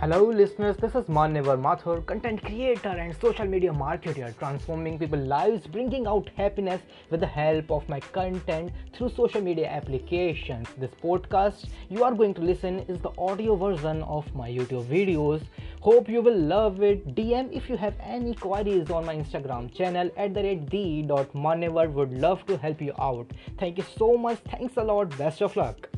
Hello, listeners. This is Manevar Mathur, content creator and social media marketer, transforming people's lives, bringing out happiness with the help of my content through social media applications. This podcast you are going to listen is the audio version of my YouTube videos. Hope you will love it. DM if you have any queries on my Instagram channel at the rate the.manevar. Would love to help you out. Thank you so much. Thanks a lot. Best of luck.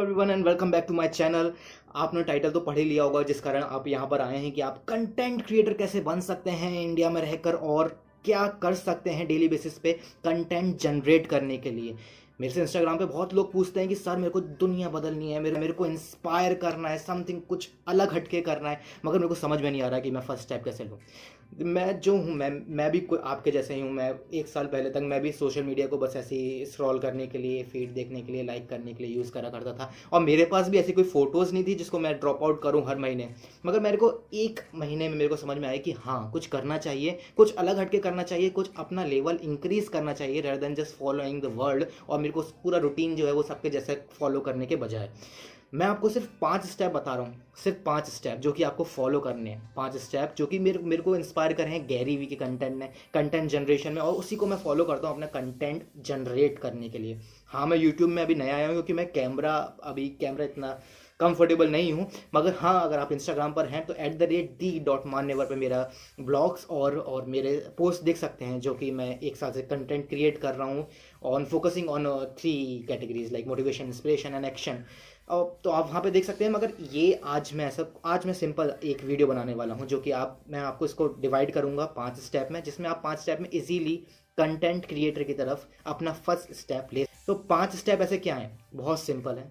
Everyone and welcome back to my channel आपने title तो पढ़ ही लिया होगा, जिस कारण आप यहाँ पर आए हैं कि आप कंटेंट क्रिएटर कैसे बन सकते हैं इंडिया में रहकर और क्या कर सकते हैं डेली बेसिस पे कंटेंट जनरेट करने के लिए। मेरे से इंस्टाग्राम पे बहुत लोग पूछते हैं कि, सर, मेरे को दुनिया बदलनी है, मेरे मेरे को इंस्पायर करना है समथिंग कुछ अलग हटके करना है। मगर मेरे को समझ में नहीं आ रहा कि मैं फ़र्स्ट स्टेप कैसे लूँ। मैं जो हूँ, मैं मैं भी कोई, आपके जैसे ही हूँ, मैं एक साल पहले तक मैं भी सोशल मीडिया को बस ऐसे ही स्क्रॉल करने के लिए फ़ीड देखने के लिए लाइक करने के लिए यूज़ करा करता था। और मेरे पास भी ऐसी कोई फ़ोटोज़ नहीं थी जिसको मैं ड्रॉप आउट करूँ हर महीने। मगर मेरे को एक महीने में मेरे को समझ में आया कि हाँ कुछ करना चाहिए, कुछ अलग हटके करना चाहिए, कुछ अपना लेवल इंक्रीज़ करना चाहिए rather than just following the world और को पूरा रूटीन जो है वो सबके जैसे फॉलो करने के बजाय। मैं आपको सिर्फ़ पाँच स्टेप बता रहा हूँ, सिर्फ़ पाँच स्टेप जो कि आपको फॉलो करने हैं। पाँच स्टेप जो कि मेरे मेरे को इंस्पायर करे हैं गैरी वी के कंटेंट ने कंटेंट जनरेशन में और उसी को मैं फॉलो करता हूँ अपना कंटेंट जनरेट करने के लिए। हाँ मैं यूट्यूब में अभी नया आया हूँ क्योंकि मैं कैमरा अभी कैमरा इतना कंफर्टेबल नहीं हूँ। मगर हाँ अगर आप इंस्टाग्राम पर हैं तो at the rate the dot Manyavar पर मेरा ब्लॉग्स और और मेरे पोस्ट देख सकते हैं जो कि मैं एक साथ से कंटेंट क्रिएट कर रहा हूँ। On focusing on three categories like motivation inspiration and action तो आप वहाँ पे देख सकते हैं, मगर ये आज मैं सब आज मैं सिंपल एक वीडियो बनाने वाला हूँ, जो कि आप, मैं आपको इसको डिवाइड करूँगा पाँच स्टेप में, जिसमें आप पाँच स्टेप में इजीली कंटेंट क्रिएटर की तरफ़ अपना फ़र्स्ट स्टेप ले तो पाँच स्टेप ऐसे क्या हैं? बहुत सिंपल है।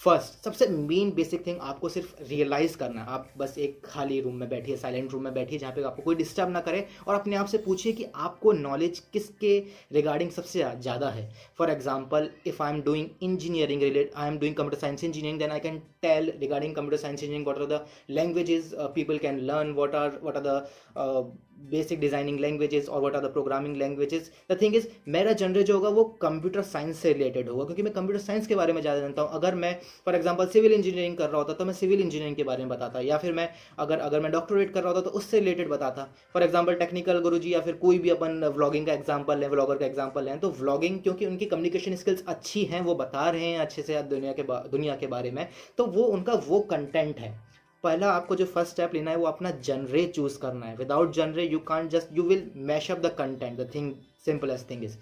फ़र्स्ट सबसे मेन बेसिक थिंग आपको सिर्फ़ रियलाइज़ करना है। आप बस एक खाली रूम में बैठिए साइलेंट रूम में बैठिए, जहाँ पे आपको कोई डिस्टर्ब ना करे और अपने आप से पूछिए कि आपको नॉलेज किसके रिगार्डिंग सबसे ज़्यादा है। For example if I am doing engineering related I am doing computer science engineering then I can tell regarding computer science engineering what are the languages people can learn what are what are the basic designing languages और what are the programming languages the thing is मेरा general जो होगा वो computer science से related होगा, क्योंकि मैं computer science के बारे में ज़्यादा जानता हूँ। अगर मैं फॉर एग्ज़ाम्पल सिविल इंजीनियरिंग कर रहा होता तो मैं सिविल इंजीनियरिंग के बारे में बताता, या फिर मैं अगर अगर मैं डॉक्टरेट कर रहा होता तो उससे रिलेटेड बताता। फॉर एग्ज़ाम्पल टेक्निकल गुरु या फिर कोई भी अपन व्लॉगिंग का एग्ज़ाम्पल है व्लॉगर का एग्ज़ाम्पल है तो व्लॉगिंग, क्योंकि उनकी कम्युनिकेशन स्किल्स अच्छी हैं, वो बता रहे हैं अच्छे से दुनिया के दुनिया के बारे में तो वो, उनका वो कंटेंट है। पहला आपको जो फ़र्स्ट स्टेप लेना है, वो अपना जनरे चूज़ करना है। Without genre you can't just you will mash up the content the thing simple as thing is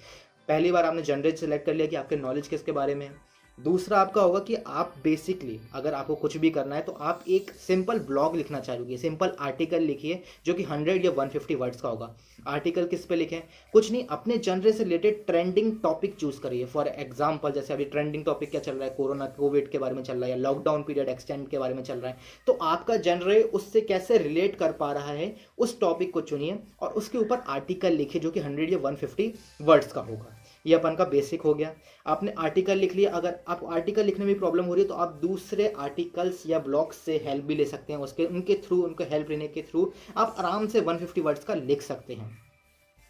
पहली बार आपने जनरे सेलेक्ट कर लिया कि आपके नॉलेज किसके बारे में है। दूसरा आपका होगा कि आप बेसिकली अगर आपको कुछ भी करना है तो आप एक सिंपल ब्लॉग लिखना चाहोगे सिंपल आर्टिकल लिखिए, जो कि 100 या 150 वर्ड्स का होगा। आर्टिकल किस पे लिखें? कुछ नहीं, अपने जनरे से रिलेटेड ट्रेंडिंग टॉपिक चूज़ करिए। फॉर एग्ज़ाम्पल जैसे अभी ट्रेंडिंग टॉपिक क्या चल रहा है? कोरोना कोविड के बारे में चल रहा है लॉकडाउन पीरियड एक्सटेंड के बारे में चल रहा है। तो आपका जनरे उससे कैसे रिलेट कर पा रहा है, उस टॉपिक को चुनिए और उसके ऊपर आर्टिकल लिखिए, जो कि हंड्रेड या वन वर्ड्स का होगा। ये अपन का बेसिक हो गया। आपने आर्टिकल लिख लिया। अगर आप आर्टिकल लिखने में प्रॉब्लम हो रही है तो आप दूसरे आर्टिकल्स या ब्लॉग्स से हेल्प भी ले सकते हैं उसके, उनके थ्रू उनको हेल्प लेने के थ्रू आप आराम से 150 वर्ड्स का लिख सकते हैं।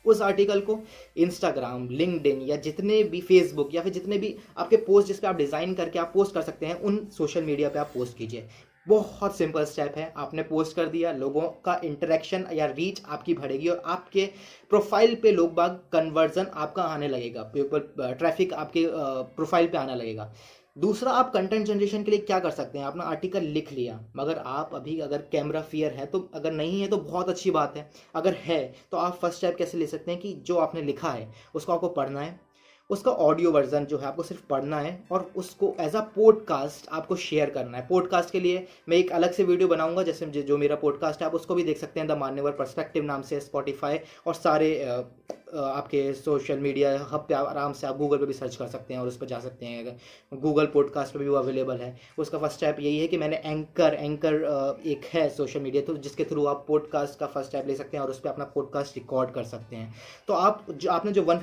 उस आर्टिकल को इंस्टाग्राम लिंकड या जितने भी फेसबुक या फिर जितने भी आपके पोस्ट जिस पर आप डिज़ाइन करके आप पोस्ट कर सकते हैं, उन सोशल मीडिया पर आप पोस्ट कीजिए। बहुत सिंपल स्टेप है। आपने पोस्ट कर दिया, लोगों का इंटरेक्शन या रीच आपकी बढ़ेगी और आपके प्रोफ़ाइल पे लोग बाग कन्वर्जन आपका आने लगेगा। पीपल ट्रैफ़िक आपके प्रोफ़ाइल पे आने लगेगा। दूसरा, आप कंटेंट जनरेशन के लिए क्या कर सकते हैं? आपने आर्टिकल लिख लिया, मगर आप अभी अगर कैमरा फियर है तो अगर नहीं है तो बहुत अच्छी बात है। अगर है तो आप फ़र्स्ट स्टेप कैसे ले सकते हैं कि जो आपने लिखा है, उसको आपको पढ़ना है। उसका ऑडियो वर्जन जो है आपको सिर्फ़ पढ़ना है और उसको एज अ पॉडकास्ट आपको शेयर करना है। पॉडकास्ट के लिए मैं एक अलग से वीडियो बनाऊँगा, जैसे जो मेरा पॉडकास्ट है, आप उसको भी देख सकते हैं द मान्यवर परस्पेक्टिव नाम से स्पॉटिफाई और सारे आपके सोशल मीडिया हब पे आराम से आप गूगल पे भी सर्च कर सकते हैं और उस पर जा सकते हैं। अगर गूगल पॉडकास्ट पे भी वो अवेलेबल है। उसका फ़र्स्ट स्टेप यही है कि मैंने एंकर एंकर एक है सोशल मीडिया तो जिसके थ्रू आप पॉडकास्ट का फ़र्स्ट स्टेप ले सकते हैं और उस पर अपना पॉडकास्ट रिकॉर्ड कर सकते हैं। तो आप जो, आपने जो वन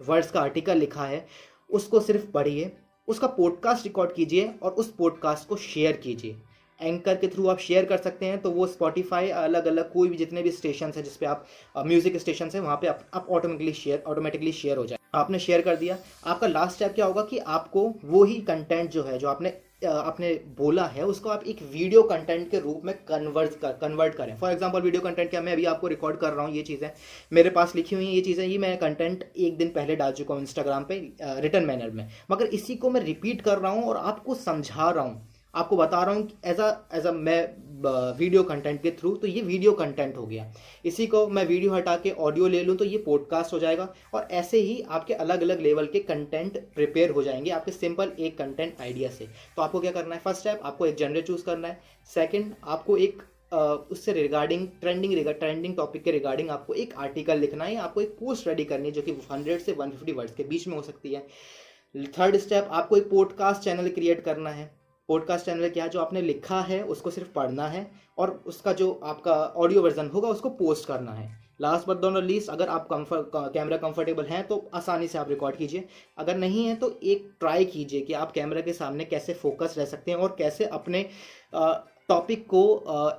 वर्ड्स का आर्टिकल लिखा है, उसको सिर्फ़ पढ़िए, उसका पॉडकास्ट रिकॉर्ड कीजिए और उस पॉडकास्ट को शेयर कीजिए। एंकर के थ्रू आप शेयर कर सकते हैं तो वो स्पॉटिफाई अलग अलग कोई भी जितने भी स्टेशन है जिसपे आप म्यूज़िक स्टेशन है, वहाँ पे आप ऑटोमेटिकली शेयर ऑटोमेटिकली शेयर हो जाए। आपने शेयर कर दिया, आपका लास्ट स्टेप क्या होगा कि आपको वो ही कंटेंट जो है, जो आपने आपने बोला है, उसको आप एक वीडियो कंटेंट के रूप में कन्वर्ट कर कन्वर्ट करें। फॉर एग्जांपल वीडियो कंटेंट क्या मैं अभी आपको रिकॉर्ड कर रहा हूँ, ये चीज़ें। मेरे पास लिखी हुई हैं ये चीज़ें, ये मैं कंटेंट एक दिन पहले डाल चुका हूँ इंस्टाग्राम पे रिटर्न मैनर में। मगर इसी को मैं रिपीट कर रहा हूँ और आपको समझा रहा हूँ। आपको बता रहा हूँ एज अ एज अ मैं वीडियो कंटेंट के थ्रू तो ये वीडियो कंटेंट हो गया। इसी को मैं वीडियो हटा के ऑडियो ले लूँ तो ये पॉडकास्ट हो जाएगा। और ऐसे ही आपके अलग अलग लेवल के कंटेंट प्रिपेयर हो जाएँगे आपके सिंपल एक कंटेंट आइडिया से। तो आपको क्या करना है? फ़र्स्ट स्टेप आपको एक जनरल चूज़ करना है। सेकेंड आपको एक Uh, उससे रिगार्डिंग ट्रेंडिंग ट्रेंडिंग टॉपिक के रिगार्डिंग आपको एक आर्टिकल लिखना है आपको एक पोस्ट रेडी करनी है जो कि हंड्रेड से वन फिफ्टी वर्ड्स के बीच में हो सकती है। थर्ड स्टेप आपको एक पॉडकास्ट चैनल क्रिएट करना है। पॉडकास्ट चैनल क्या जो आपने लिखा है, उसको सिर्फ़ पढ़ना है और उसका जो आपका ऑडियो वर्जन होगा, उसको पोस्ट करना है। लास्ट बट दोनों लीस्ट अगर आप कंफर्ट कैमरा कंफर्टेबल हैं तो आसानी से आप रिकॉर्ड कीजिए। अगर नहीं है तो एक ट्राई कीजिए कि आप कैमरा के सामने कैसे फोकस रह सकते हैं और कैसे अपने टॉपिक को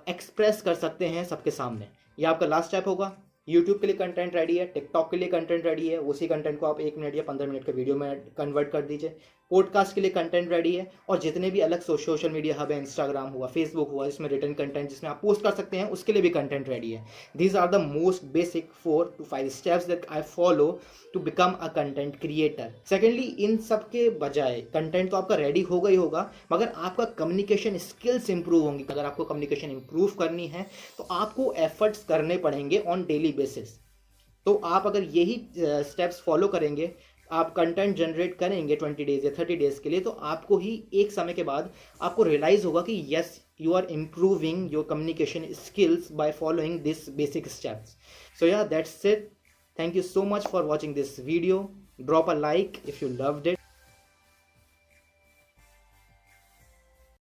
एक्सप्रेस कर सकते हैं सबके सामने। ये आपका लास्ट स्टेप होगा। यूट्यूब के लिए कंटेंट रेडी है टिकटॉक के लिए कंटेंट रेडी है, उसी कंटेंट को आप एक मिनट या पंद्रह मिनट के वीडियो में कन्वर्ट कर दीजिए। पॉडकास्ट के लिए कंटेंट रेडी है और जितने भी अलग सोशल मीडिया हब है इंस्टाग्राम हुआ फेसबुक हुआ जिसमें रिटर्न कंटेंट जिसमें आप पोस्ट कर सकते हैं, उसके लिए भी कंटेंट रेडी है। These are the most basic four to five steps that I follow to become a content creator secondly इन सब के बजाय कंटेंट तो आपका रेडी होगा ही होगा, मगर आपका कम्युनिकेशन स्किल्स इंप्रूव होंगी। अगर आपको कम्युनिकेशन इंप्रूव करनी है तो आपको एफर्ट्स करने पड़ेंगे ऑन डेली बेसिस तो आप अगर यही स्टेप्स फॉलो करेंगे आप कंटेंट जनरेट करेंगे ट्वेंटी डेज़ या थर्टी डेज़ के लिए तो आपको ही एक समय के बाद आपको रियलाइज़ होगा कि yes you are improving your communication skills by following this basic steps so yeah that's it thank you so much for watching this video drop a like if you love it